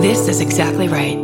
This is exactly right.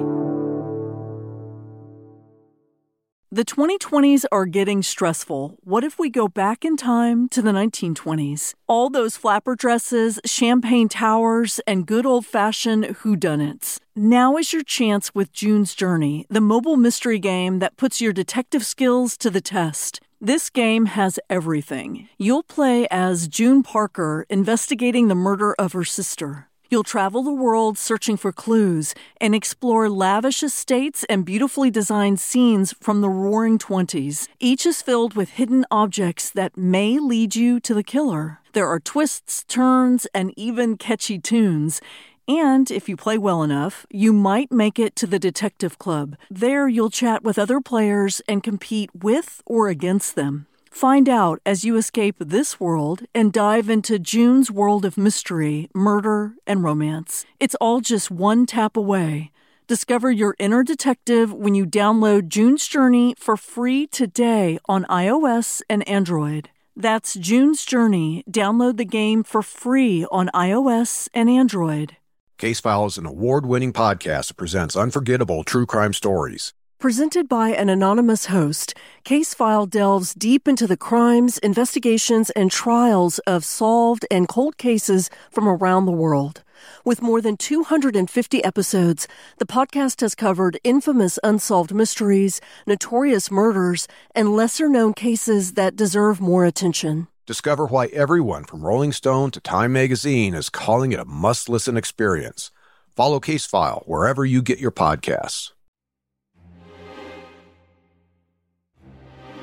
The 2020s are getting stressful. What if we go back in time to the 1920s? All those flapper dresses, champagne towers, and good old fashioned whodunits. Now is your chance with June's Journey, the mobile mystery game that puts your detective skills to the test. This game has everything. You'll play as June Parker investigating the murder of her sister. You'll travel the world searching for clues and explore lavish estates and beautifully designed scenes from the roaring 20s. Each is filled with hidden objects that may lead you to the killer. There are twists, turns, and even catchy tunes. And if you play well enough, you might make it to the Detective Club. There, you'll chat with other players and compete with or against them. Find out as you escape this world and dive into June's world of mystery, murder, and romance. It's all just one tap away. Discover your inner detective when you download June's Journey for free today on iOS and Android. That's June's Journey. Download the game for free on iOS and Android. Case File is an award winning podcast that presents unforgettable true crime stories. Presented by an anonymous host, Case File delves deep into the crimes, investigations, and trials of solved and cold cases from around the world. With more than 250 episodes, the podcast has covered infamous unsolved mysteries, notorious murders, and lesser known cases that deserve more attention. Discover why everyone from Rolling Stone to Time Magazine is calling it a must listen experience. Follow Case File wherever you get your podcasts.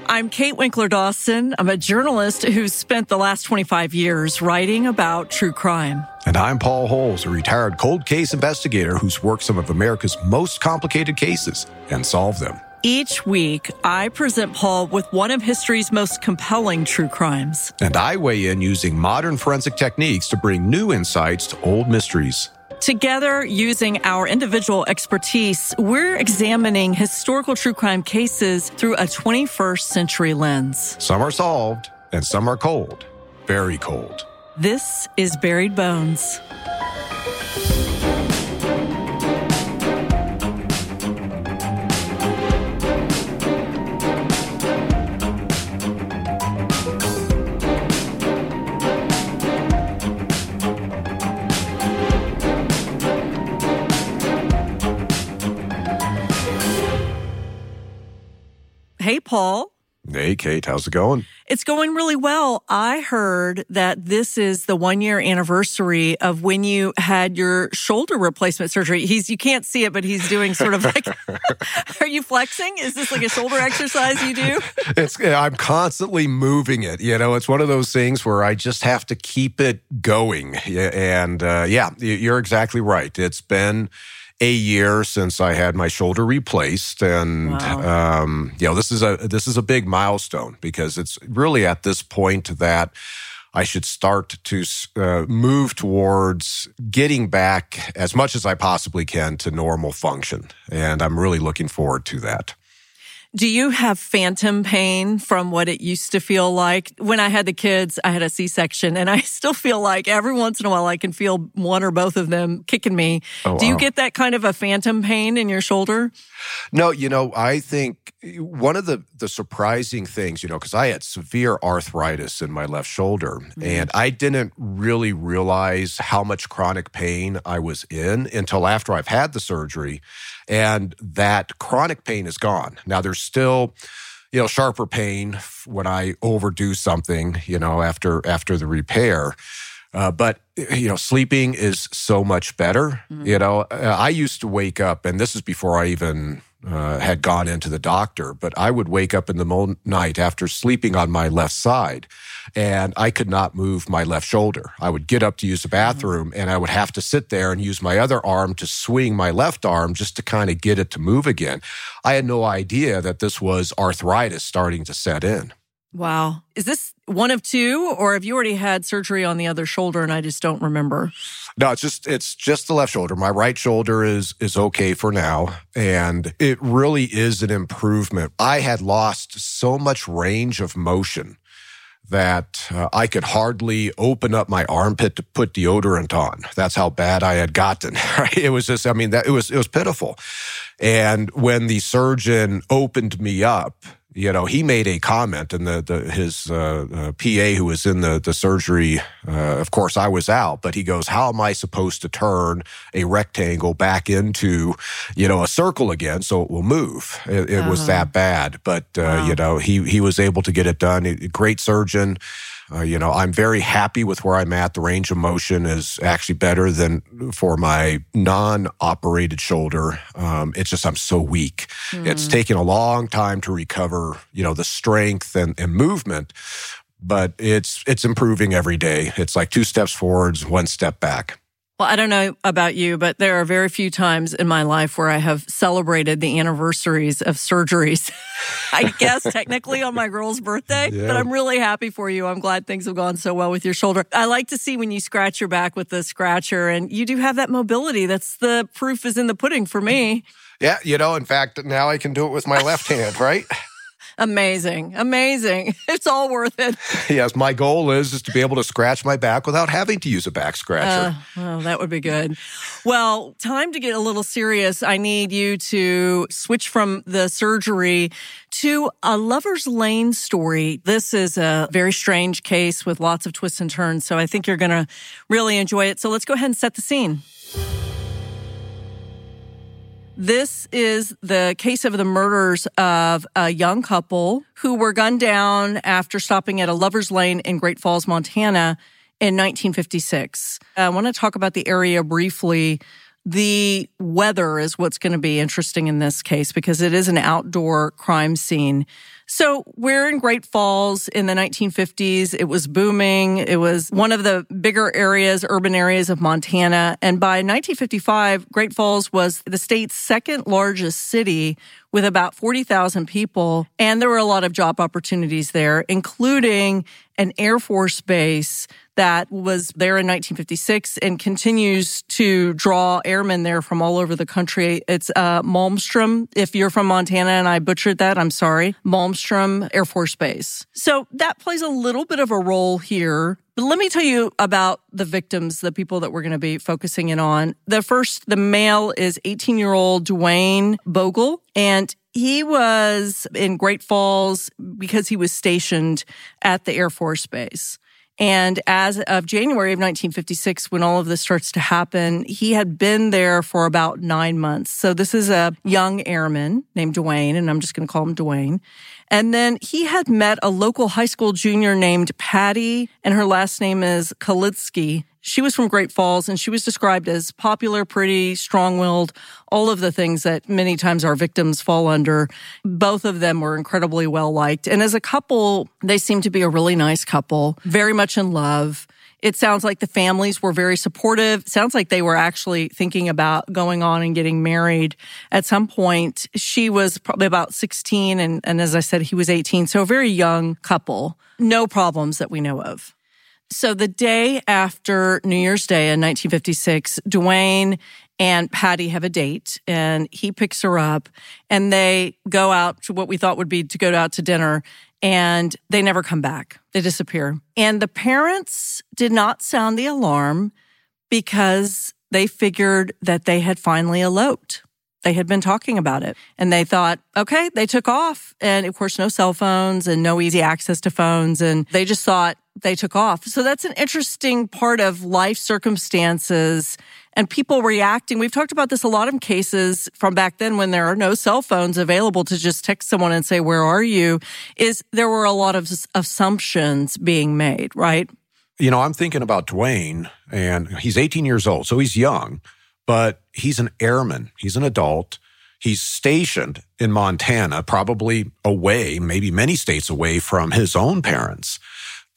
I'm Kate Winkler Dawson. I'm a journalist who's spent the last 25 years writing about true crime. And I'm Paul Holes, a retired cold case investigator who's worked some of America's most complicated cases and solved them. Each week, I present Paul with one of history's most compelling true crimes. And I weigh in using modern forensic techniques to bring new insights to old mysteries. Together, using our individual expertise, we're examining historical true crime cases through a 21st century lens. Some are solved, and some are cold, very cold. This is Buried Bones. Hey, Paul. Hey, Kate, how's it going? It's going really well. I heard that this is the one year anniversary of when you had your shoulder replacement surgery. He's, you can't see it, but he's doing sort of like, are you flexing? Is this like a shoulder exercise you do? It's, I'm constantly moving it. You know, it's one of those things where I just have to keep it going. And uh, yeah, you're exactly right. It's been, a year since I had my shoulder replaced, and wow. um, you know this is a this is a big milestone because it's really at this point that I should start to uh, move towards getting back as much as I possibly can to normal function, and I'm really looking forward to that. Do you have phantom pain from what it used to feel like? When I had the kids, I had a C section, and I still feel like every once in a while I can feel one or both of them kicking me. Oh, Do you get that kind of a phantom pain in your shoulder? No, you know, I think one of the the surprising things, you know, because I had severe arthritis in my left shoulder, mm-hmm. and I didn't really realize how much chronic pain I was in until after I've had the surgery and that chronic pain is gone. Now there's still you know sharper pain when I overdo something, you know, after after the repair. Uh, but you know, sleeping is so much better. Mm-hmm. You know, I used to wake up, and this is before I even uh, had gone into the doctor, but I would wake up in the night after sleeping on my left side and I could not move my left shoulder. I would get up to use the mm-hmm. bathroom and I would have to sit there and use my other arm to swing my left arm just to kind of get it to move again. I had no idea that this was arthritis starting to set in. Wow. Is this one of two, or have you already had surgery on the other shoulder and I just don't remember? No, it's just it's just the left shoulder. My right shoulder is is okay for now, and it really is an improvement. I had lost so much range of motion that uh, I could hardly open up my armpit to put deodorant on. That's how bad I had gotten. Right? It was just, I mean, that it was it was pitiful. And when the surgeon opened me up, you know, he made a comment, and the, the his uh, uh, PA who was in the the surgery, uh, of course, I was out, but he goes, "How am I supposed to turn a rectangle back into, you know, a circle again so it will move?" It, it uh-huh. was that bad, but uh, wow. you know, he he was able to get it done. Great surgeon. Uh, you know, I'm very happy with where I'm at. The range of motion is actually better than for my non operated shoulder. Um, it's just I'm so weak. Mm. It's taken a long time to recover, you know, the strength and, and movement, but it's it's improving every day. It's like two steps forwards, one step back. Well, I don't know about you, but there are very few times in my life where I have celebrated the anniversaries of surgeries. I guess technically on my girl's birthday, yeah. but I'm really happy for you. I'm glad things have gone so well with your shoulder. I like to see when you scratch your back with the scratcher and you do have that mobility. That's the proof is in the pudding for me. Yeah, you know, in fact, now I can do it with my left hand, right? Amazing. Amazing. It's all worth it. yes, my goal is is to be able to scratch my back without having to use a back scratcher. Uh, oh, that would be good. Well, time to get a little serious. I need you to switch from the surgery to a lover's lane story. This is a very strange case with lots of twists and turns, so I think you're going to really enjoy it. So let's go ahead and set the scene. This is the case of the murders of a young couple who were gunned down after stopping at a lover's lane in Great Falls, Montana in 1956. I want to talk about the area briefly. The weather is what's going to be interesting in this case because it is an outdoor crime scene. So we're in Great Falls in the 1950s. It was booming. It was one of the bigger areas, urban areas of Montana. And by 1955, Great Falls was the state's second largest city with about 40,000 people. And there were a lot of job opportunities there, including an Air Force base that was there in 1956 and continues to draw airmen there from all over the country. It's uh, Malmstrom. If you're from Montana and I butchered that, I'm sorry. Malmstrom Air Force Base. So that plays a little bit of a role here. But let me tell you about the victims, the people that we're going to be focusing in on. The first, the male is 18 year old Duane Bogle, and he was in Great Falls because he was stationed at the Air Force Base. And as of January of 1956, when all of this starts to happen, he had been there for about nine months. So this is a young airman named Duane, and I'm just going to call him Duane. And then he had met a local high school junior named Patty, and her last name is Kalitzke. She was from Great Falls and she was described as popular, pretty, strong willed, all of the things that many times our victims fall under. Both of them were incredibly well liked. And as a couple, they seemed to be a really nice couple, very much in love. It sounds like the families were very supportive. Sounds like they were actually thinking about going on and getting married at some point. She was probably about 16 and, and as I said, he was 18. So a very young couple. No problems that we know of. So the day after New Year's Day in 1956, Duane and Patty have a date and he picks her up and they go out to what we thought would be to go out to dinner and they never come back. They disappear. And the parents did not sound the alarm because they figured that they had finally eloped. They had been talking about it and they thought, okay, they took off. And of course, no cell phones and no easy access to phones. And they just thought they took off. So that's an interesting part of life circumstances and people reacting. We've talked about this a lot of cases from back then when there are no cell phones available to just text someone and say, where are you? Is there were a lot of assumptions being made, right? You know, I'm thinking about Duane and he's 18 years old. So he's young but he's an airman. He's an adult. He's stationed in Montana, probably away, maybe many states away from his own parents.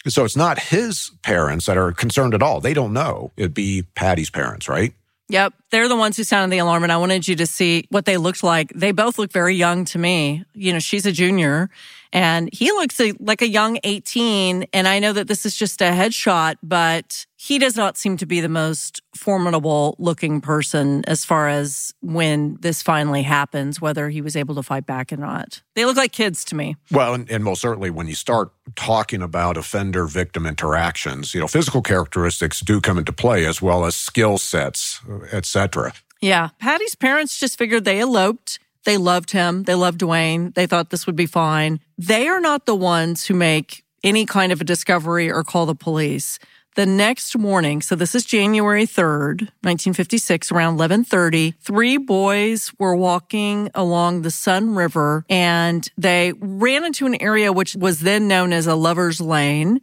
So it's not his parents that are concerned at all. They don't know. It'd be Patty's parents, right? Yep. They're the ones who sounded the alarm. And I wanted you to see what they looked like. They both look very young to me. You know, she's a junior And he looks like a young 18. And I know that this is just a headshot, but he does not seem to be the most formidable looking person as far as when this finally happens, whether he was able to fight back or not. They look like kids to me. Well, and, and most certainly when you start talking about offender victim interactions, you know, physical characteristics do come into play as well as skill sets, etc. Yeah. Patty's parents just figured they eloped. They loved him. They loved Duane. They thought this would be fine. They are not the ones who make any kind of a discovery or call the police. The next morning, so this is January 3rd, 1956, around 11:30, three boys were walking along the Sun River and they ran into an area which was then known as a lover's lane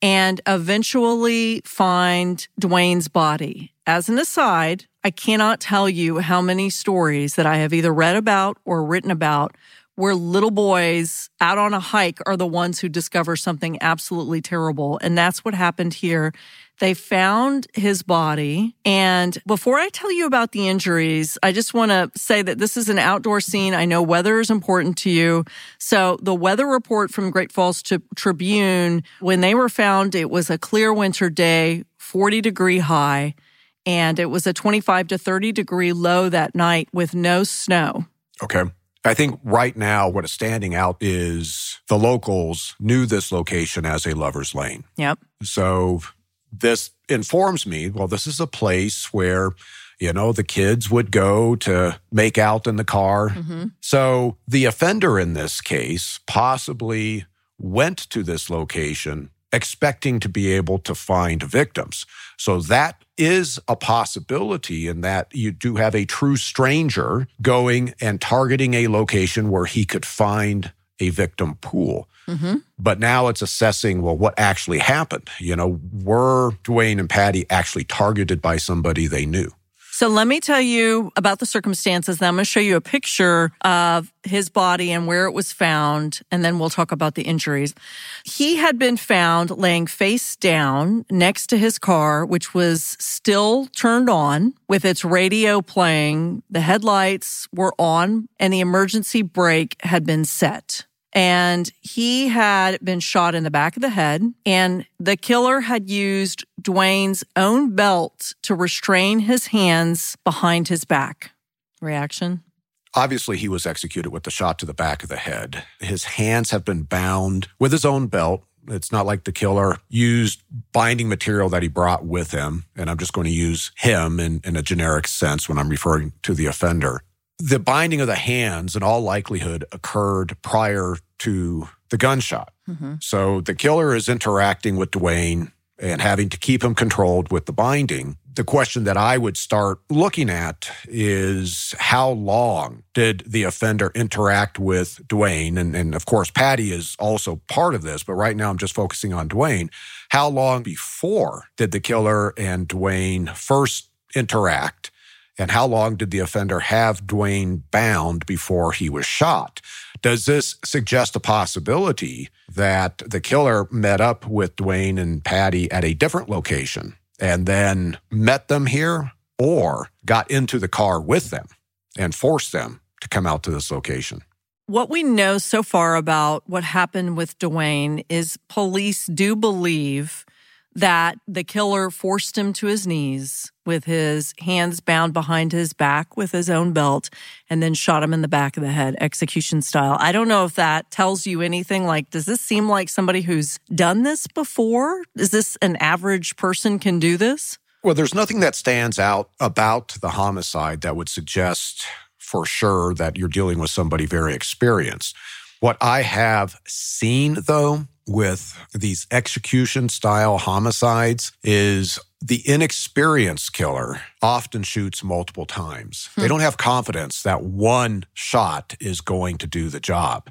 and eventually find Duane's body. As an aside, I cannot tell you how many stories that I have either read about or written about where little boys out on a hike are the ones who discover something absolutely terrible. And that's what happened here. They found his body. And before I tell you about the injuries, I just want to say that this is an outdoor scene. I know weather is important to you. So the weather report from Great Falls Tribune, when they were found, it was a clear winter day, 40 degree high, and it was a 25 to 30 degree low that night with no snow. Okay. I think right now what is standing out is the locals knew this location as a lover's lane. Yep. So this informs me, well, this is a place where, you know, the kids would go to make out in the car. Mm-hmm. So the offender in this case possibly went to this location expecting to be able to find victims. So that is a possibility in that you do have a true stranger going and targeting a location where he could find a victim pool. Mm-hmm. But now it's assessing, well, what actually happened? You know, were Duane and Patty actually targeted by somebody they knew? So let me tell you about the circumstances. Then I'm going to show you a picture of his body and where it was found, and then we'll talk about the injuries. He had been found laying face down next to his car, which was still turned on with its radio playing. The headlights were on and the emergency brake had been set and he had been shot in the back of the head and the killer had used Duane's own belt to restrain his hands behind his back. Reaction? Obviously, he was executed with the shot to the back of the head. His hands have been bound with his own belt. It's not like the killer used binding material that he brought with him. And I'm just going to use him in, in a generic sense when I'm referring to the offender. The binding of the hands, in all likelihood, occurred prior to the gunshot. Mm-hmm. So the killer is interacting with Duane and having to keep him controlled with the binding. The question that I would start looking at is how long did the offender interact with Duane? And, and, of course, Patty is also part of this, but right now I'm just focusing on Duane. How long before did the killer and Duane first interact? And how long did the offender have Duane bound before he was shot? Does this suggest a possibility that the killer met up with Duane and Patty at a different location and then met them here or got into the car with them and forced them to come out to this location? What we know so far about what happened with Duane is police do believe that the killer forced him to his knees with his hands bound behind his back with his own belt and then shot him in the back of the head, execution style. I don't know if that tells you anything. Like, does this seem like somebody who's done this before? Is this an average person can do this? Well, there's nothing that stands out about the homicide that would suggest for sure that you're dealing with somebody very experienced. What I have seen, though, with these execution style homicides is the inexperienced killer often shoots multiple times. Hmm. They don't have confidence that one shot is going to do the job.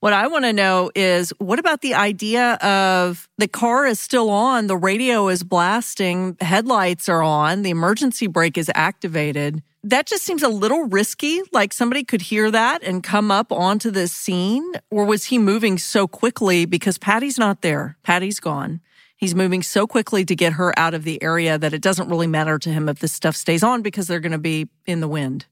What I want to know is what about the idea of the car is still on, the radio is blasting, headlights are on, the emergency brake is activated that just seems a little risky. Like somebody could hear that and come up onto the scene. Or was he moving so quickly because Patty's not there? Patty's gone. He's moving so quickly to get her out of the area that it doesn't really matter to him if this stuff stays on because they're going to be in the wind.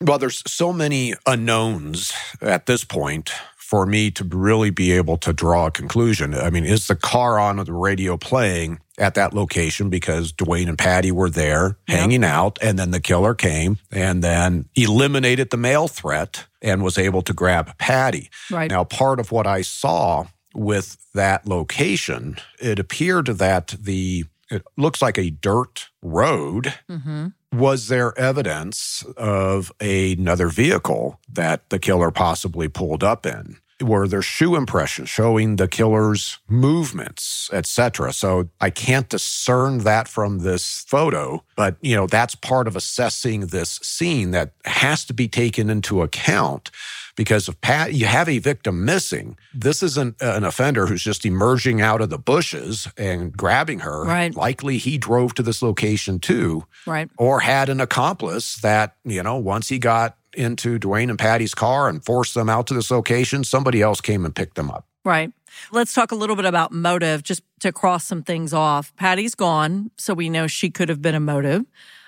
Well, there's so many unknowns at this point for me to really be able to draw a conclusion. I mean, is the car on the radio playing at that location because Duane and Patty were there yep. hanging out and then the killer came and then eliminated the male threat and was able to grab Patty. Right. Now, part of what I saw with that location, it appeared that the it looks like a dirt road. Mm-hmm. Was there evidence of another vehicle that the killer possibly pulled up in? Were there shoe impressions showing the killer's movements, etc.? So I can't discern that from this photo, but you know that's part of assessing this scene that has to be taken into account because if Pat, you have a victim missing, this isn't an offender who's just emerging out of the bushes and grabbing her. Right. Likely he drove to this location too. Right. Or had an accomplice that, you know, once he got into Duane and Patty's car and forced them out to this location, somebody else came and picked them up. Right. Let's talk a little bit about motive just to cross some things off. Patty's gone, so we know she could have been a motive.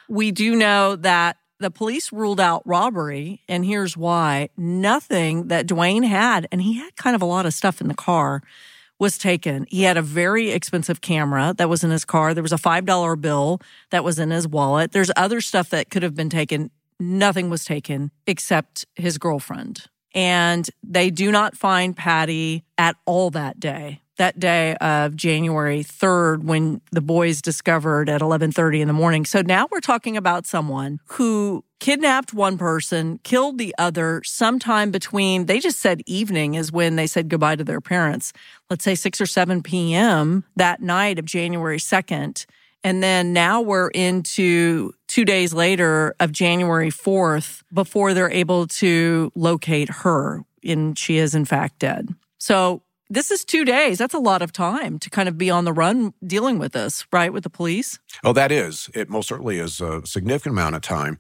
We do know that the police ruled out robbery, and here's why. Nothing that Duane had, and he had kind of a lot of stuff in the car, was taken. He had a very expensive camera that was in his car. There was a $5 bill that was in his wallet. There's other stuff that could have been taken. Nothing was taken except his girlfriend. And they do not find Patty at all that day that day of January 3rd when the boys discovered at 11:30 in the morning. So now we're talking about someone who kidnapped one person, killed the other sometime between they just said evening is when they said goodbye to their parents. Let's say 6 or 7 p.m. that night of January 2nd. And then now we're into two days later of January 4th before they're able to locate her. And she is, in fact, dead. So this is two days. That's a lot of time to kind of be on the run dealing with this, right? With the police. Oh, that is. It most certainly is a significant amount of time.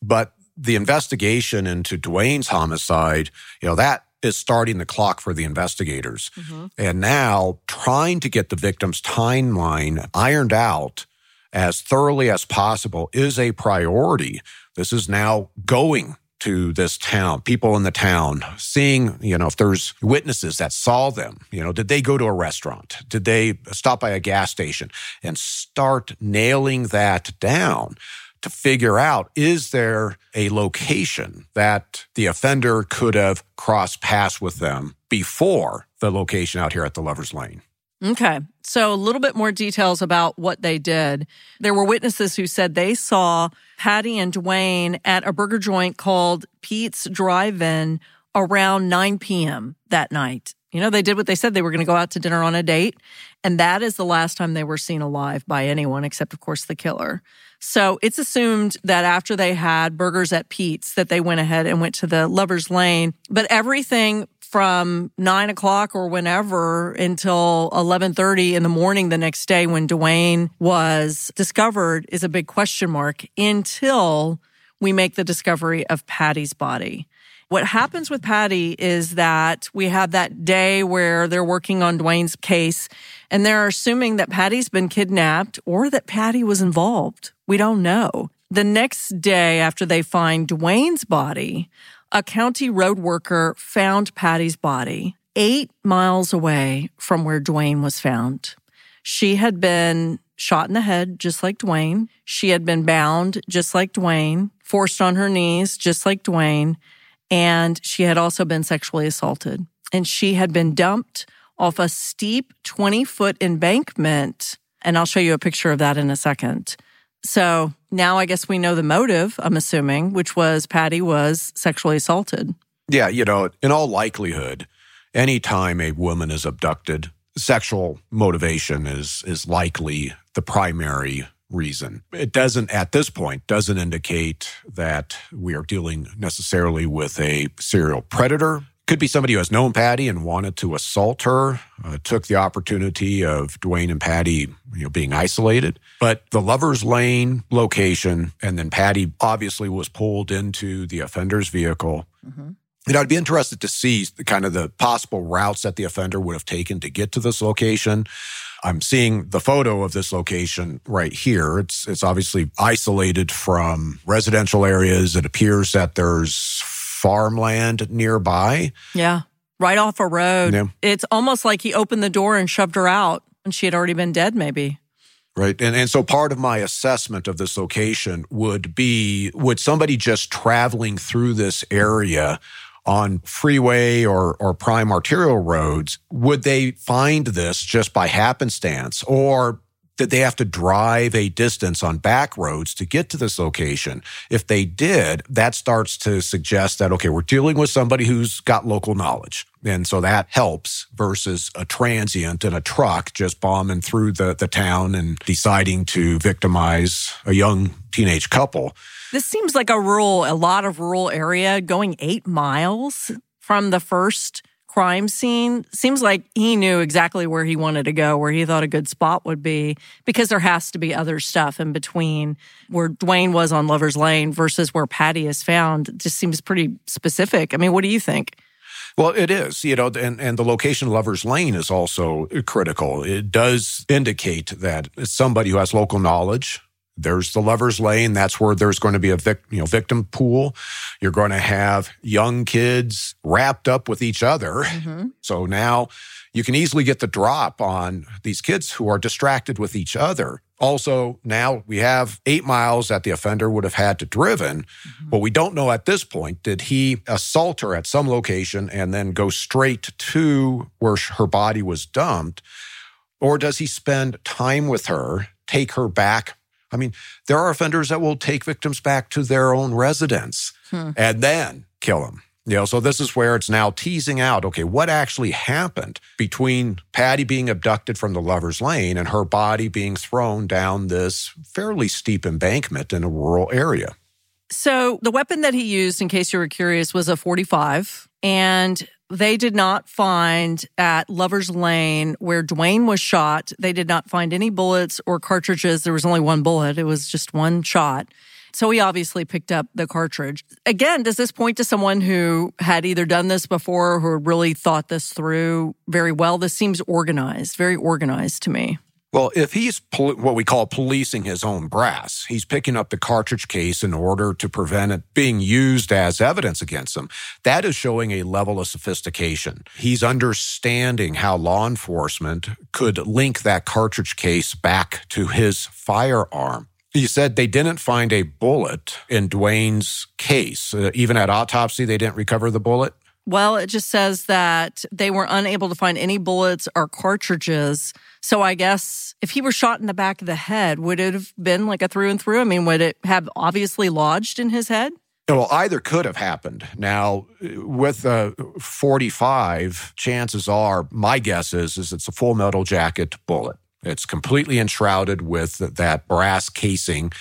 But the investigation into Duane's homicide, you know, that is starting the clock for the investigators. Mm-hmm. And now trying to get the victim's timeline ironed out as thoroughly as possible is a priority. This is now going to this town, people in the town, seeing, you know, if there's witnesses that saw them, you know, did they go to a restaurant? Did they stop by a gas station and start nailing that down? To figure out, is there a location that the offender could have crossed paths with them before the location out here at the Lover's Lane? Okay. So a little bit more details about what they did. There were witnesses who said they saw Patty and Duane at a burger joint called Pete's Drive-In around 9 p.m. that night. You know, they did what they said they were going to go out to dinner on a date. And that is the last time they were seen alive by anyone, except, of course, the killer. So it's assumed that after they had burgers at Pete's, that they went ahead and went to the lover's lane. But everything from nine o'clock or whenever until 1130 in the morning the next day when Duane was discovered is a big question mark until we make the discovery of Patty's body. What happens with Patty is that we have that day where they're working on Duane's case and they're assuming that Patty's been kidnapped or that Patty was involved. We don't know. The next day after they find Duane's body, a county road worker found Patty's body eight miles away from where Duane was found. She had been shot in the head, just like Duane. She had been bound, just like Duane, forced on her knees, just like Duane. And she had also been sexually assaulted. And she had been dumped off a steep 20 foot embankment. And I'll show you a picture of that in a second. So now I guess we know the motive, I'm assuming, which was Patty was sexually assaulted. Yeah, you know, in all likelihood, anytime a woman is abducted, sexual motivation is is likely the primary reason. It doesn't at this point doesn't indicate that we are dealing necessarily with a serial predator could be somebody who has known Patty and wanted to assault her, uh, took the opportunity of Duane and Patty you know, being isolated. But the lover's lane location, and then Patty obviously was pulled into the offender's vehicle. Mm-hmm. And I'd be interested to see the kind of the possible routes that the offender would have taken to get to this location. I'm seeing the photo of this location right here. It's it's obviously isolated from residential areas. It appears that there's farmland nearby. Yeah. right off a road. Yeah. It's almost like he opened the door and shoved her out and she had already been dead, maybe. Right. And, and so part of my assessment of this location would be would somebody just traveling through this area on freeway or, or prime arterial roads, would they find this just by happenstance? Or did they have to drive a distance on back roads to get to this location? If they did, that starts to suggest that, okay, we're dealing with somebody who's got local knowledge. And so that helps versus a transient in a truck just bombing through the, the town and deciding to victimize a young teenage couple. This seems like a rural, a lot of rural area going eight miles from the first crime scene. Seems like he knew exactly where he wanted to go, where he thought a good spot would be, because there has to be other stuff in between where Duane was on Lover's Lane versus where Patty is found. It just seems pretty specific. I mean, what do you think? Well, it is, you know, and, and the location Lover's Lane is also critical. It does indicate that it's somebody who has local knowledge there's the lover's lane. That's where there's going to be a vic, you know, victim pool. You're going to have young kids wrapped up with each other. Mm-hmm. So now you can easily get the drop on these kids who are distracted with each other. Also, now we have eight miles that the offender would have had to driven. Mm-hmm. But we don't know at this point, did he assault her at some location and then go straight to where her body was dumped? Or does he spend time with her, take her back I mean, there are offenders that will take victims back to their own residence hmm. and then kill them. You know, so this is where it's now teasing out, okay, what actually happened between Patty being abducted from the lover's lane and her body being thrown down this fairly steep embankment in a rural area. So the weapon that he used, in case you were curious, was a 45. And they did not find at Lover's Lane where Duane was shot, they did not find any bullets or cartridges. There was only one bullet, it was just one shot. So he obviously picked up the cartridge. Again, does this point to someone who had either done this before or really thought this through very well? This seems organized, very organized to me. Well, if he's pol- what we call policing his own brass, he's picking up the cartridge case in order to prevent it being used as evidence against him. That is showing a level of sophistication. He's understanding how law enforcement could link that cartridge case back to his firearm. He said they didn't find a bullet in Duane's case. Uh, even at autopsy, they didn't recover the bullet. Well, it just says that they were unable to find any bullets or cartridges. So I guess if he were shot in the back of the head, would it have been like a through and through? I mean, would it have obviously lodged in his head? Well, either could have happened. Now, with a 45, chances are, my guess is, is it's a full metal jacket bullet. It's completely enshrouded with that brass casing.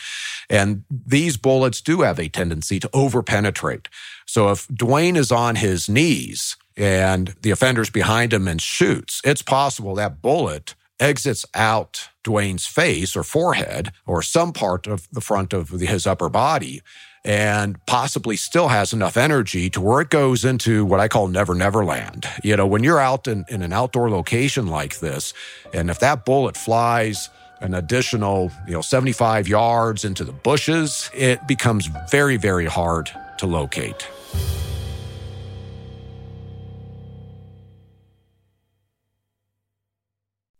And these bullets do have a tendency to overpenetrate. So if Duane is on his knees and the offender's behind him and shoots, it's possible that bullet exits out Duane's face or forehead or some part of the front of his upper body and possibly still has enough energy to where it goes into what I call never never land. You know, when you're out in, in an outdoor location like this, and if that bullet flies an additional, you know, 75 yards into the bushes, it becomes very, very hard to locate.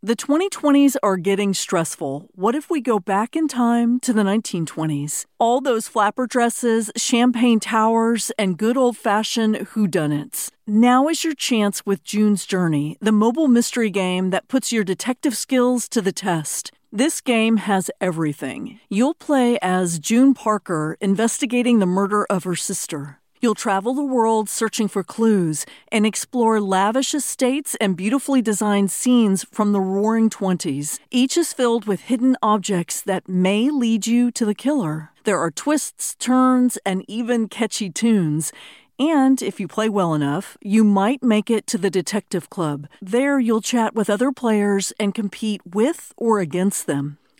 The 2020s are getting stressful. What if we go back in time to the 1920s? All those flapper dresses, champagne towers, and good old fashioned whodunits. Now is your chance with June's Journey, the mobile mystery game that puts your detective skills to the test. This game has everything. You'll play as June Parker investigating the murder of her sister. You'll travel the world searching for clues and explore lavish estates and beautifully designed scenes from the roaring 20s. Each is filled with hidden objects that may lead you to the killer. There are twists, turns, and even catchy tunes. And if you play well enough, you might make it to the Detective Club. There, you'll chat with other players and compete with or against them.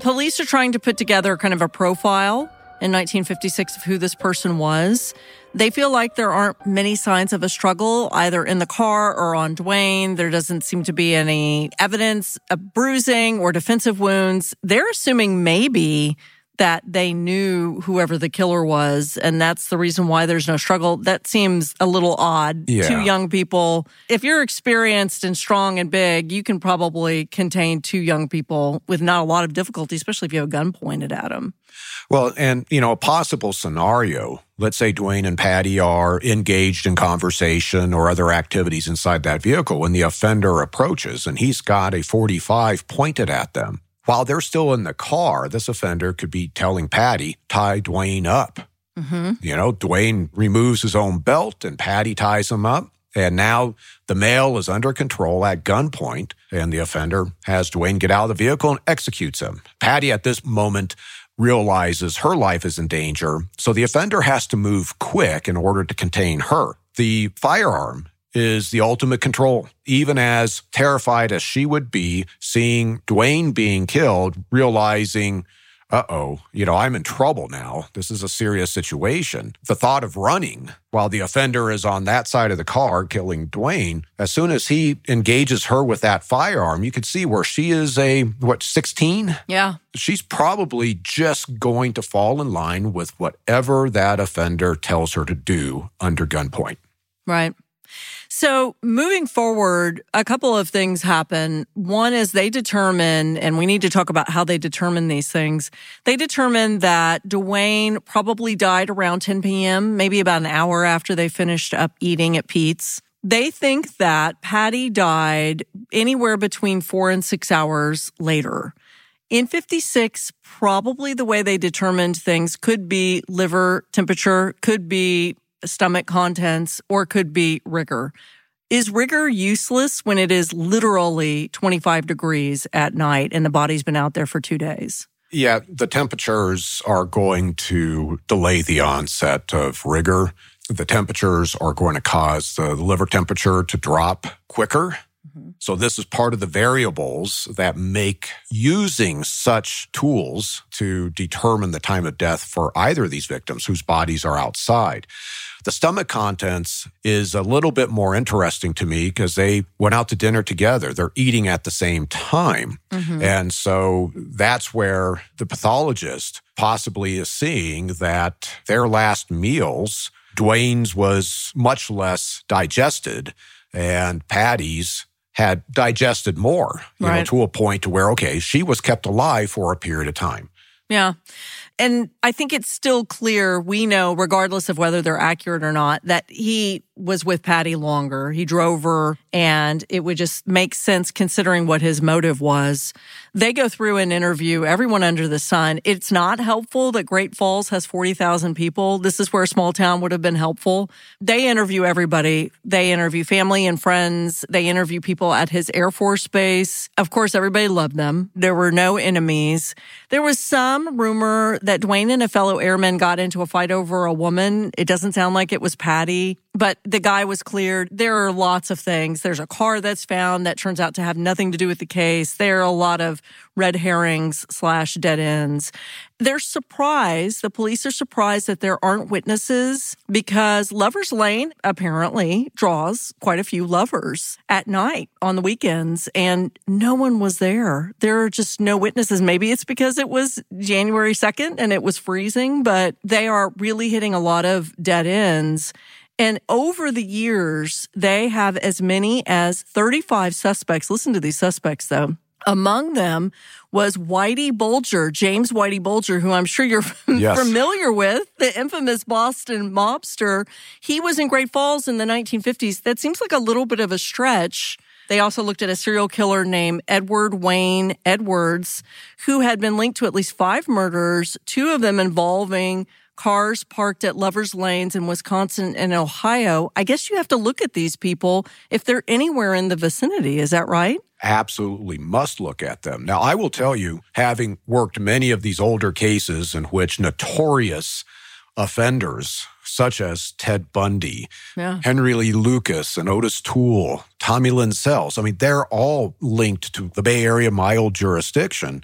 Police are trying to put together kind of a profile in 1956 of who this person was. They feel like there aren't many signs of a struggle either in the car or on Duane. There doesn't seem to be any evidence of bruising or defensive wounds. They're assuming maybe that they knew whoever the killer was, and that's the reason why there's no struggle. That seems a little odd. Yeah. Two young people. If you're experienced and strong and big, you can probably contain two young people with not a lot of difficulty, especially if you have a gun pointed at them. Well, and you know, a possible scenario, let's say Duane and Patty are engaged in conversation or other activities inside that vehicle when the offender approaches and he's got a 45 pointed at them. While they're still in the car, this offender could be telling Patty, tie Duane up. Mm-hmm. You know, Duane removes his own belt and Patty ties him up. And now the male is under control at gunpoint, and the offender has Duane get out of the vehicle and executes him. Patty, at this moment, realizes her life is in danger, so the offender has to move quick in order to contain her. The firearm is the ultimate control. Even as terrified as she would be seeing Duane being killed, realizing, uh oh, you know, I'm in trouble now. This is a serious situation. The thought of running while the offender is on that side of the car killing Duane, as soon as he engages her with that firearm, you could see where she is a, what, 16? Yeah. She's probably just going to fall in line with whatever that offender tells her to do under gunpoint. Right. So moving forward, a couple of things happen. One is they determine, and we need to talk about how they determine these things. They determine that Duane probably died around 10 p.m., maybe about an hour after they finished up eating at Pete's. They think that Patty died anywhere between four and six hours later. In 56, probably the way they determined things could be liver temperature, could be stomach contents, or could be rigor. Is rigor useless when it is literally 25 degrees at night and the body's been out there for two days? Yeah, the temperatures are going to delay the onset of rigor. The temperatures are going to cause the liver temperature to drop quicker. Mm-hmm. So, this is part of the variables that make using such tools to determine the time of death for either of these victims whose bodies are outside. The stomach contents is a little bit more interesting to me because they went out to dinner together. They're eating at the same time. Mm-hmm. And so that's where the pathologist possibly is seeing that their last meals, Duane's was much less digested and Patty's had digested more, you know, Right. to a point to where, okay, she was kept alive for a period of time. Yeah. And I think it's still clear, we know, regardless of whether they're accurate or not, that he was with Patty longer. He drove her, and it would just make sense considering what his motive was. They go through and interview everyone under the sun. It's not helpful that Great Falls has 40,000 people. This is where a small town would have been helpful. They interview everybody. They interview family and friends. They interview people at his Air Force base. Of course, everybody loved them. There were no enemies. There was some rumor that Duane and a fellow airman got into a fight over a woman. It doesn't sound like it was Patty, but the guy was cleared. There are lots of things. There's a car that's found that turns out to have nothing to do with the case. There are a lot of red herrings slash dead ends. They're surprised. The police are surprised that there aren't witnesses because Lover's Lane apparently draws quite a few lovers at night on the weekends and no one was there. There are just no witnesses. Maybe it's because it was January 2nd and it was freezing, but they are really hitting a lot of dead ends. And over the years, they have as many as 35 suspects. Listen to these suspects though. Among them was Whitey Bulger, James Whitey Bulger, who I'm sure you're Yes. familiar with, the infamous Boston mobster. He was in Great Falls in the 1950s. That seems like a little bit of a stretch. They also looked at a serial killer named Edward Wayne Edwards, who had been linked to at least five murders, two of them involving cars parked at lovers lanes in Wisconsin and Ohio. I guess you have to look at these people if they're anywhere in the vicinity. Is that right? absolutely must look at them. Now, I will tell you, having worked many of these older cases in which notorious offenders, such as Ted Bundy, Yeah. Henry Lee Lucas, and Otis Toole, Tommy Lynn Sells, I mean, they're all linked to the Bay Area, my old jurisdiction.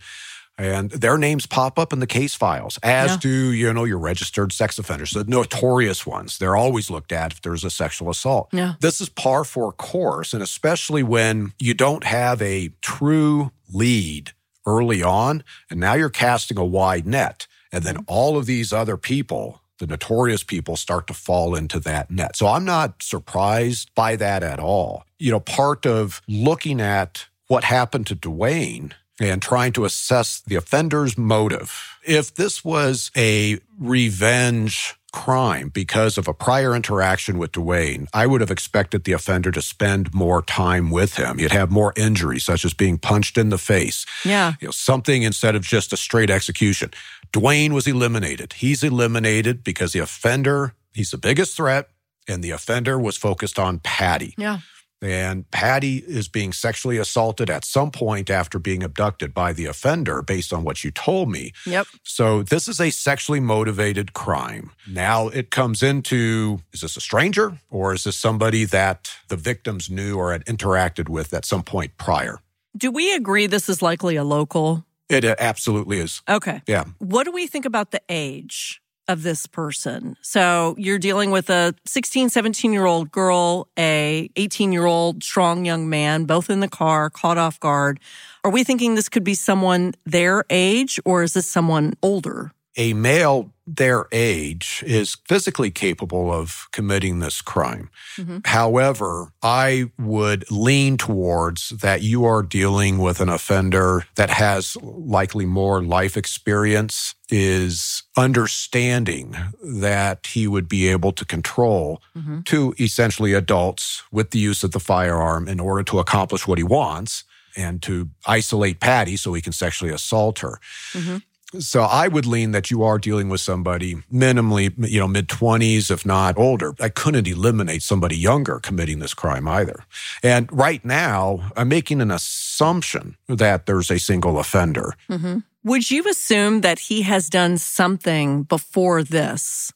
And their names pop up in the case files, as Yeah. do, you know, your registered sex offenders, the notorious ones. They're always looked at if there's a sexual assault. Yeah. This is par for course. And especially when you don't have a true lead early on, and now you're casting a wide net. And then mm-hmm. all of these other people, the notorious people, start to fall into that net. So I'm not surprised by that at all. You know, part of looking at what happened to Duane and trying to assess the offender's motive. If this was a revenge crime because of a prior interaction with Duane, I would have expected the offender to spend more time with him. You'd have more injuries, such as being punched in the face. Yeah. You know, something instead of just a straight execution. Duane was eliminated. He's eliminated because the offender, he's the biggest threat, and the offender was focused on Patty. Yeah. And Patty is being sexually assaulted at some point after being abducted by the offender, based on what you told me. Yep. So this is a sexually motivated crime. Now it comes into is this a stranger or is this somebody that the victims knew or had interacted with at some point prior? Do we agree this is likely a local? It uh, absolutely is. Okay. Yeah. What do we think about the age of this person? So you're dealing with a 16, 17 year old girl, a 18 year old strong young man, both in the car, caught off guard. Are we thinking this could be someone their age or is this someone older? A male their age is physically capable of committing this crime. Mm-hmm. However, I would lean towards that you are dealing with an offender that has likely more life experience, is understanding that he would be able to control mm-hmm. two essentially adults with the use of the firearm in order to accomplish what he wants and to isolate Patty so he can sexually assault her. Mm-hmm. So I would lean that you are dealing with somebody minimally, you know, mid 20s, if not older. I couldn't eliminate somebody younger committing this crime either. And right now, I'm making an assumption that there's a single offender. Mm-hmm. Would you assume that he has done something before this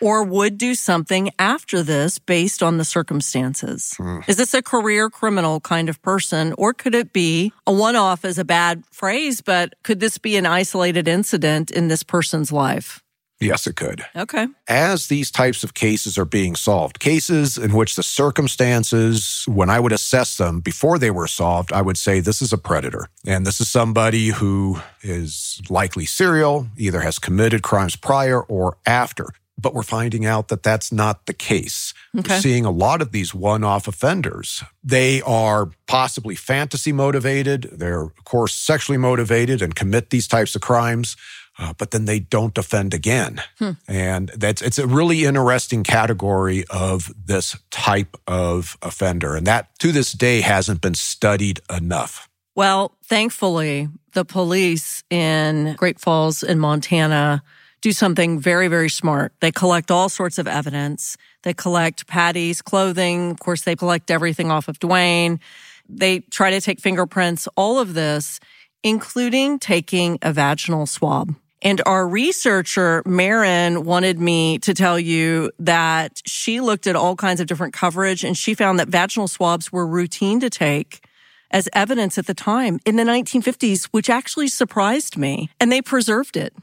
or would do something after this based on the circumstances? Hmm. Is this a career criminal kind of person or could it be a one off is a bad phrase, but could this be an isolated incident in this person's life? Yes, it could. Okay. as these types of cases are being solved, cases in which the circumstances, when I would assess them before they were solved, I would say this is a predator. And this is somebody who is likely serial, either has committed crimes prior or after. But we're finding out that that's not the case. Okay. We're seeing a lot of these one off offenders. They are possibly fantasy motivated. They're, of course, sexually motivated and commit these types of crimes. Uh, but then they don't offend again. And that's, it's a really interesting category of this type of offender. And that to this day hasn't been studied enough. Well, thankfully, the police in Great Falls in Montana do something very, very smart. They collect all sorts of evidence. They collect Patty's clothing. Of course, they collect everything off of Duane. They try to take fingerprints, all of this, including taking a vaginal swab. And our researcher, Marin, wanted me to tell you that she looked at all kinds of different coverage and she found that vaginal swabs were routine to take as evidence at the time in the 1950s, which actually surprised me. And they preserved it.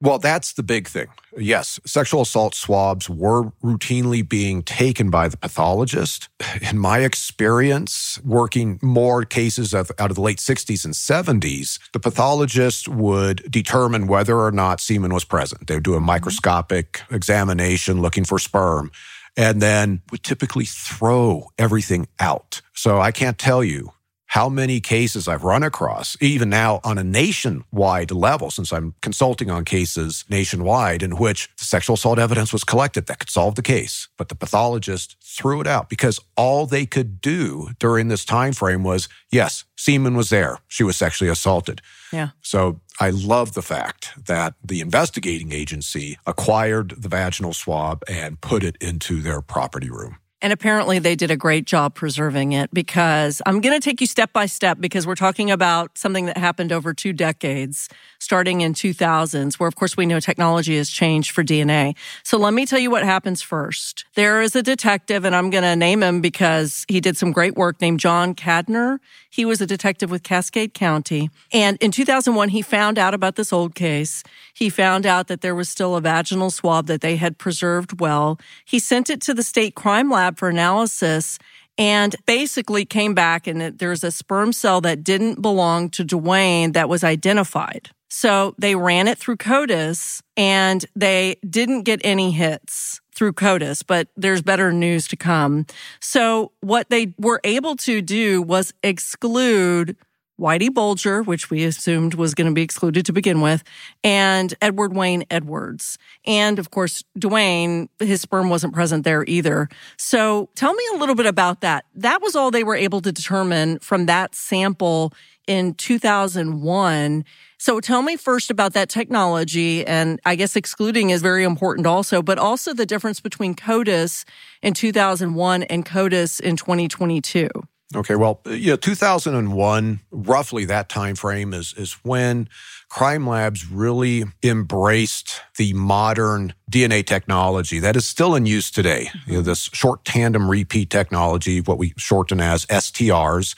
Well, that's the big thing. Yes, sexual assault swabs were routinely being taken by the pathologist. In my experience, working more cases of, out of the late 60s and 70s, the pathologist would determine whether or not semen was present. They would do a mm-hmm. microscopic examination looking for sperm and then would typically throw everything out. So I can't tell you how many cases I've run across, even now on a nationwide level, since I'm consulting on cases nationwide in which sexual assault evidence was collected that could solve the case, but the pathologist threw it out because all they could do during this time frame was, yes, semen was there. She was sexually assaulted. Yeah. So I love the fact that the investigating agency acquired the vaginal swab and put it into their property room. And apparently they did a great job preserving it because I'm going to take you step by step because we're talking about something that happened over two decades, starting in 2000s, where of course we know technology has changed for DNA. So let me tell you what happens first. There is a detective and I'm going to name him because he did some great work named John Kadner. He was a detective with Cascade County. And in 2001, he found out about this old case. He found out that there was still a vaginal swab that they had preserved well. He sent it to the state crime lab lab for analysis and basically came back and there's a sperm cell that didn't belong to Duane that was identified. So they ran it through CODIS and they didn't get any hits through CODIS, but there's better news to come. So what they were able to do was exclude Whitey Bulger, which we assumed was going to be excluded to begin with, and Edward Wayne Edwards. And of course, Duane, his sperm wasn't present there either. So tell me a little bit about that. That was all they were able to determine from that sample in 2001. So tell me first about that technology. And I guess excluding is very important also, but also the difference between CODIS in 2001 and CODIS in 2022. Okay, well, yeah, 2001, roughly that time frame is is when crime labs really embraced the modern DNA technology that is still in use today. Mm-hmm. You know, this short tandem repeat technology, what we shorten as STRs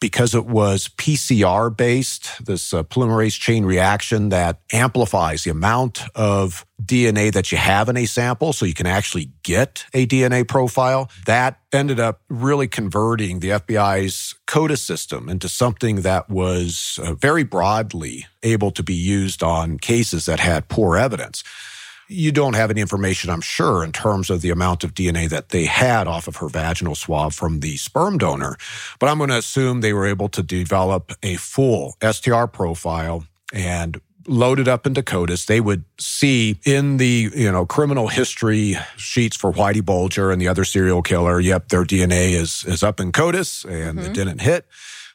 because it was PCR based, this uh, polymerase chain reaction that amplifies the amount of DNA that you have in a sample so you can actually get a DNA profile. That ended up really converting the FBI's CODIS system into something that was uh, very broadly able to be used on cases that had poor evidence you don't have any information, I'm sure, in terms of the amount of DNA that they had off of her vaginal swab from the sperm donor. But I'm going to assume they were able to develop a full STR profile and load it up into CODIS. They would see in the, you know, criminal history sheets for Whitey Bulger and the other serial killer, yep, their DNA is, is up in CODIS and mm-hmm. it didn't hit.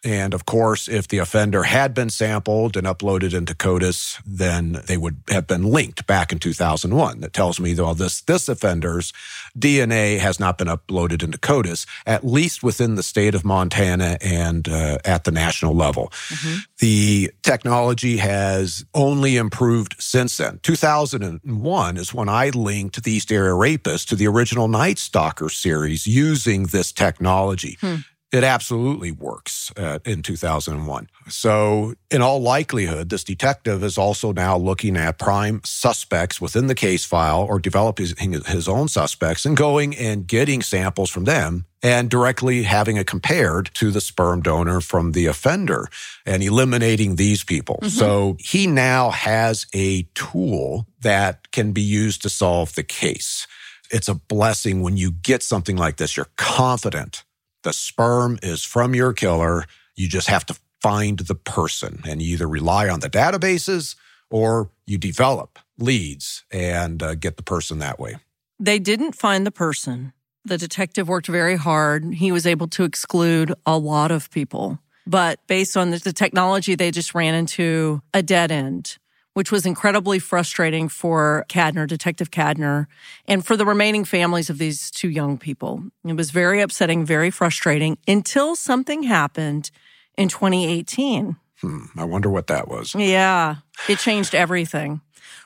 And of course, if the offender had been sampled and uploaded into CODIS, then they would have been linked back in 2001. That tells me, well, this, this offender's DNA has not been uploaded into CODIS, at least within the state of Montana and uh, at the national level. Mm-hmm. The technology has only improved since then. 2001 is when I linked the East Area Rapist to the original Night Stalker series using this technology. Hmm it absolutely works uh, in 2001. So, in all likelihood, this detective is also now looking at prime suspects within the case file or developing his own suspects and going and getting samples from them and directly having it compared to the sperm donor from the offender and eliminating these people. Mm-hmm. So, he now has a tool that can be used to solve the case. It's a blessing when you get something like this. You're confident the sperm is from your killer. You just have to find the person and you either rely on the databases or you develop leads and uh, get the person that way. They didn't find the person. The detective worked very hard. He was able to exclude a lot of people. But based on the technology, they just ran into a dead end which was incredibly frustrating for Kadner, Detective Kadner, and for the remaining families of these two young people. It was very upsetting, very frustrating until something happened in 2018. Hmm, I wonder what that was. Yeah, it changed everything.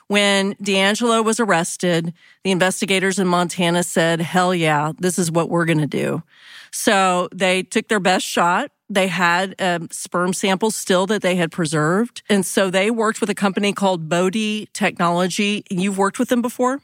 When DeAngelo was arrested, the investigators in Montana said, hell yeah, this is what we're going to do. So they took their best shot. They had um, sperm samples still that they had preserved. And so they worked with a company called Bode Technology. You've worked with them before?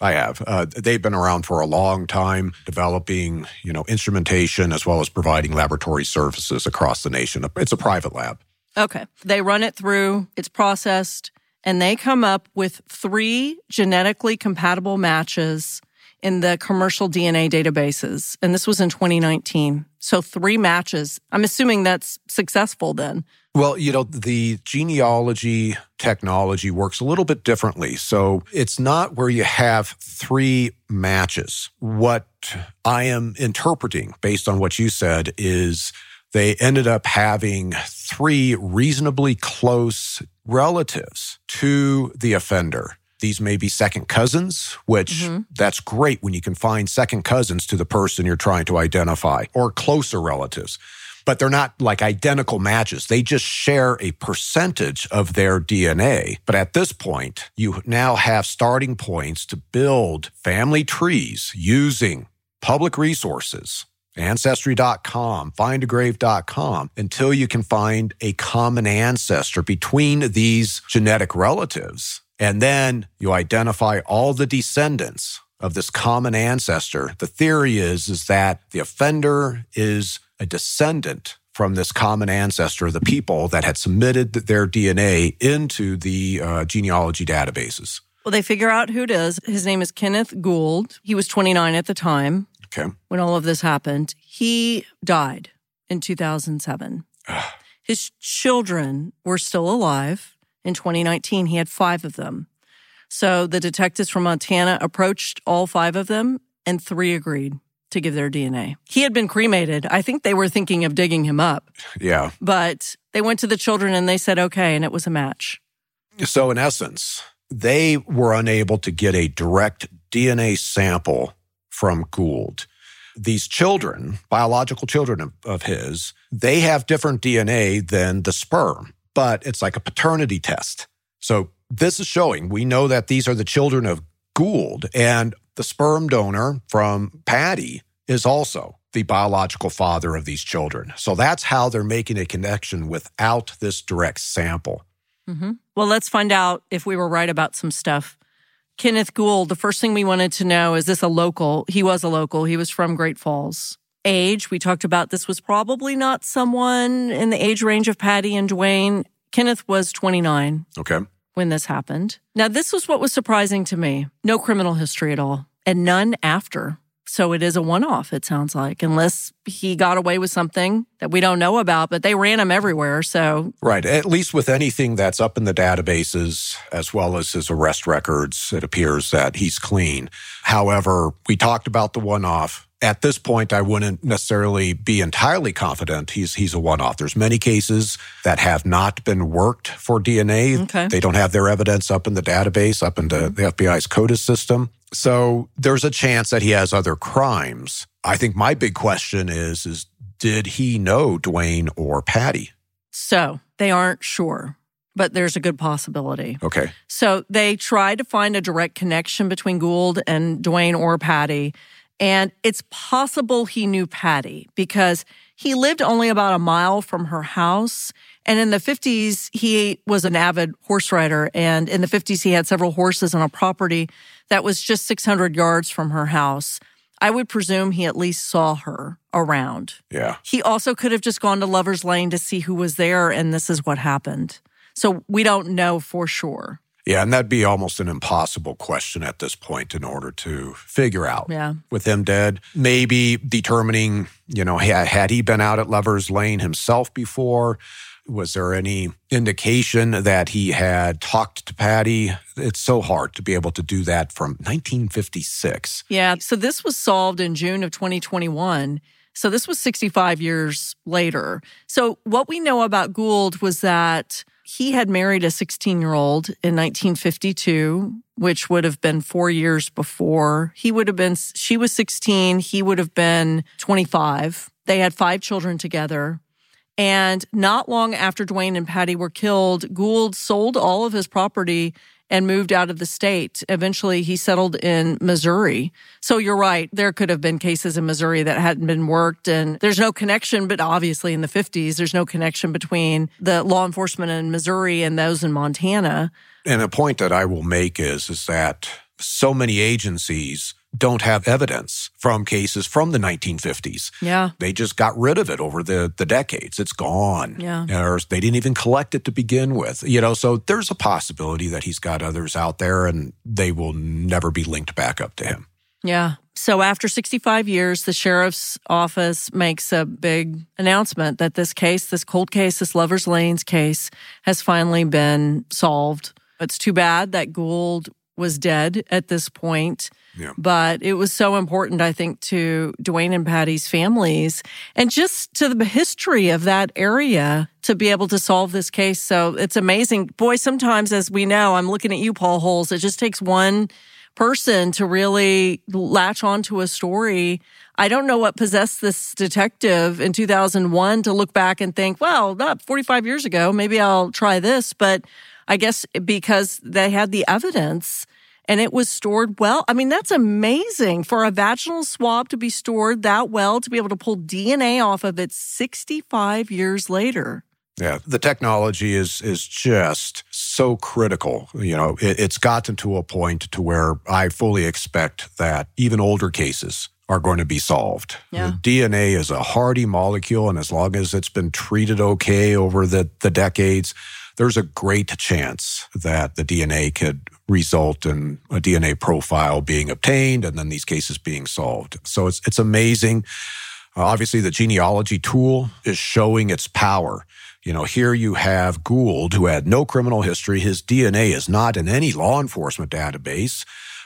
I have. Uh, they've been around for a long time, developing, you know, instrumentation as well as providing laboratory services across the nation. It's a private lab. Okay. They run it through, it's processed, and they come up with three genetically compatible matches in the commercial DNA databases. And this was in 2019. So three matches. I'm assuming that's successful then. Well, you know, the genealogy technology works a little bit differently. So it's not where you have three matches. What I am interpreting based on what you said is they ended up having three reasonably close relatives to the offender These may be second cousins, which mm-hmm. that's great when you can find second cousins to the person you're trying to identify or closer relatives. But they're not like identical matches. They just share a percentage of their DNA. But at this point, you now have starting points to build family trees using public resources Ancestry.com, findagrave.com, until you can find a common ancestor between these genetic relatives. And then you identify all the descendants of this common ancestor. The theory is, is that the offender is a descendant from this common ancestor, of the people that had submitted their DNA into the uh, genealogy databases. Well, they figure out who it is. His name is Kenneth Gould. He was 29 at the time Okay. when all of this happened. He died in 2007. His children were still alive. In 2019, he had five of them. So the detectives from Montana approached all five of them, and three agreed to give their DNA. He had been cremated. I think they were thinking of digging him up, Yeah. but they went to the children and they said, okay, and it was a match. So, in essence, they were unable to get a direct DNA sample from Gould. These children, biological children of, of his, they have different DNA than the sperm, but it's like a paternity test. So, this is showing we know that these are the children of Gould, and the sperm donor from Patty is also the biological father of these children. So, that's how they're making a connection without this direct sample. Mm-hmm. Well, let's find out if we were right about some stuff. Kenneth Gould, the first thing we wanted to know is this a local? He was a local. He was from Great Falls. Age, we talked about this was probably not someone in the age range of Patty and Duane. Kenneth was 29 Okay. when this happened. Now, this was what was surprising to me no criminal history at all, and none after. So it is a one off, it sounds like, unless he got away with something that we don't know about, but they ran him everywhere. So Right. At least with anything that's up in the databases, as well as his arrest records, it appears that he's clean. However, we talked about the one off. At this point, I wouldn't necessarily be entirely confident he's he's a one off. There's many cases that have not been worked for DNA. Okay. They don't have their evidence up in the database, up into the mm-hmm. FBI's CODIS system. So there's a chance that he has other crimes. I think my big question is, is did he know Duane or Patty? So they aren't sure, but there's a good possibility. Okay. So they tried to find a direct connection between Gould and Duane or Patty. And it's possible he knew Patty because he lived only about a mile from her house. And in the 50s, he was an avid horse rider. And in the 50s, he had several horses on a property that was just 600 yards from her house. I would presume he at least saw her around. Yeah. He also could have just gone to Lover's Lane to see who was there, and this is what happened. So we don't know for sure. Yeah, and that'd be almost an impossible question at this point in order to figure out. Yeah. With him dead, maybe determining, you know, ha- had he been out at Lover's Lane himself before? Was there any indication that he had talked to Patty? It's so hard to be able to do that from 1956. Yeah. So this was solved in June of 2021. So this was 65 years later. So what we know about Gould was that he had married a 16 year old in 1952, which would have been four years before. He would have been, she was 16. He would have been 25. They had five children together. And not long after Duane and Patty were killed, Gould sold all of his property and moved out of the state. Eventually, he settled in Missouri. So you're right. There could have been cases in Missouri that hadn't been worked and there's no connection, but obviously in the 50s, there's no connection between the law enforcement in Missouri and those in Montana. And a point that I will make is, is that so many agencies don't have evidence from cases from the 1950s. Yeah. They just got rid of it over the, the decades. It's gone. Yeah. Or they didn't even collect it to begin with. You know, so there's a possibility that he's got others out there and they will never be linked back up to him. Yeah. So after 65 years, the sheriff's office makes a big announcement that this case, this cold case, this Lover's Lanes case, has finally been solved. It's too bad that Gould was dead at this point. Yeah. But it was so important, I think, to Duane and Patty's families and just to the history of that area to be able to solve this case. So it's amazing. Boy, sometimes, as we know, I'm looking at you, Paul Holes, it just takes one person to really latch onto a story. I don't know what possessed this detective in 2001 to look back and think, well, not 45 years ago, maybe I'll try this. But I guess because they had the evidence and it was stored well. I mean, that's amazing for a vaginal swab to be stored that well, to be able to pull DNA off of it 65 years later. Yeah, the technology is is just so critical. You know, it, it's gotten to a point to where I fully expect that even older cases are going to be solved. Yeah. DNA is a hardy molecule, and as long as it's been treated okay over the, the decades, there's a great chance that the DNA could result in a DNA profile being obtained and then these cases being solved. So it's, it's amazing. Uh, obviously, the genealogy tool is showing its power. You know, here you have Gould, who had no criminal history. His DNA is not in any law enforcement database.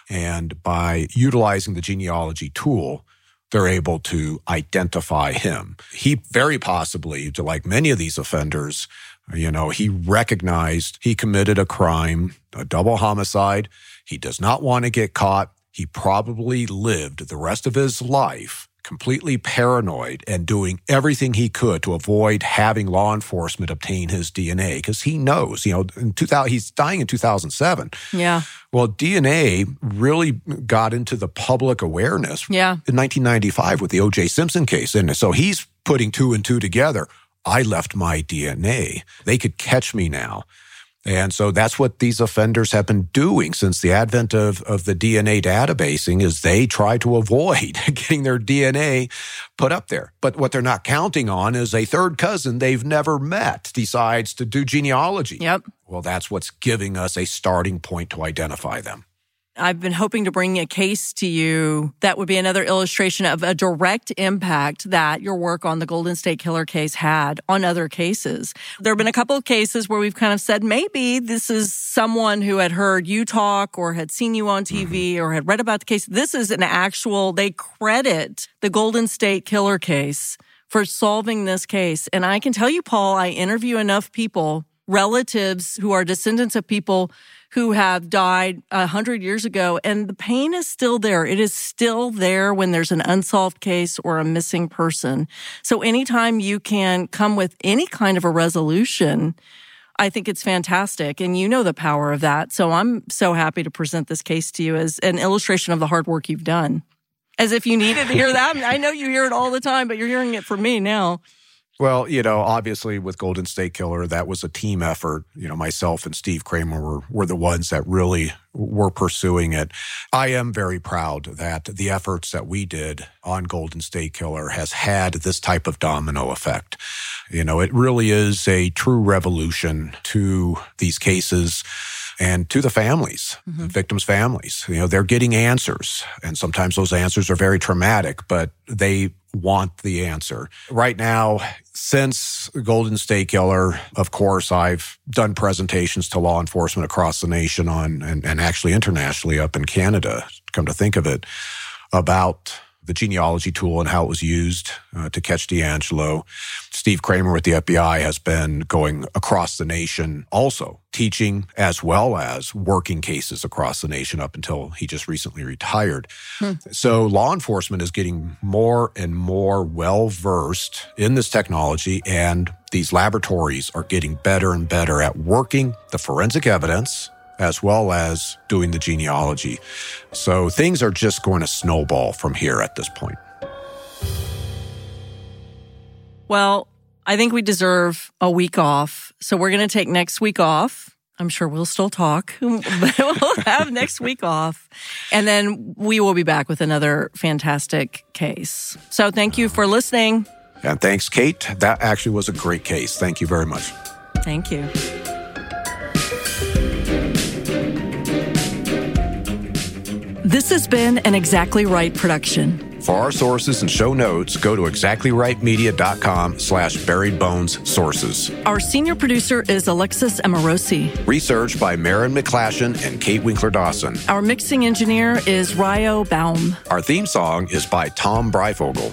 And by utilizing the genealogy tool, they're able to identify him. He very possibly, like many of these offenders, you know, he recognized he committed a crime, a double homicide. He does not want to get caught. He probably lived the rest of his life completely paranoid and doing everything he could to avoid having law enforcement obtain his DNA because he knows, you know, in 2000, he's dying in 2007. Yeah. Well, DNA really got into the public awareness Yeah. in 1995 with the O.J. Simpson case. And so he's putting two and two together. I left my DNA. They could catch me now. And so that's what these offenders have been doing since the advent of, of the DNA databasing is they try to avoid getting their DNA put up there. But what they're not counting on is a third cousin they've never met decides to do genealogy. Yep. Well, that's what's giving us a starting point to identify them. I've been hoping to bring a case to you that would be another illustration of a direct impact that your work on the Golden State Killer case had on other cases. There have been a couple of cases where we've kind of said maybe this is someone who had heard you talk or had seen you on TV mm-hmm. or had read about the case. This is an actual, they credit the Golden State Killer case for solving this case. And I can tell you, Paul, I interview enough people, relatives who are descendants of people who have died a hundred years ago, and the pain is still there. It is still there when there's an unsolved case or a missing person. So anytime you can come with any kind of a resolution, I think it's fantastic. And you know the power of that. So I'm so happy to present this case to you as an illustration of the hard work you've done. As if you needed to hear that. I know you hear it all the time, but you're hearing it from me now. Well, you know, obviously with Golden State Killer, that was a team effort. You know, myself and Steve Kramer were, were the ones that really were pursuing it. I am very proud that the efforts that we did on Golden State Killer has had this type of domino effect. You know, it really is a true revolution to these cases and to the families, mm-hmm. the victims' families. You know, they're getting answers. And sometimes those answers are very traumatic, but they want the answer. Right now, since Golden State Killer, of course, I've done presentations to law enforcement across the nation on, and, and actually internationally up in Canada, come to think of it, about the genealogy tool and how it was used uh, to catch DeAngelo. Steve Kramer with the FBI has been going across the nation also teaching as well as working cases across the nation up until he just recently retired. Hmm. So law enforcement is getting more and more well versed in this technology and these laboratories are getting better and better at working the forensic evidence as well as doing the genealogy. So things are just going to snowball from here at this point. Well, I think we deserve a week off. So we're going to take next week off. I'm sure we'll still talk, but we'll have next week off. And then we will be back with another fantastic case. So thank you for listening. And thanks, Kate. That actually was a great case. Thank you very much. Thank you. This has been an Exactly Right production. For our sources and show notes, go to exactlyrightmedia.com slash buried bones sources. Our senior producer is Alexis Amorosi. Research by Marin McClashen and Kate Winkler Dawson. Our mixing engineer is Ryo Baum. Our theme song is by Tom Breyfogle.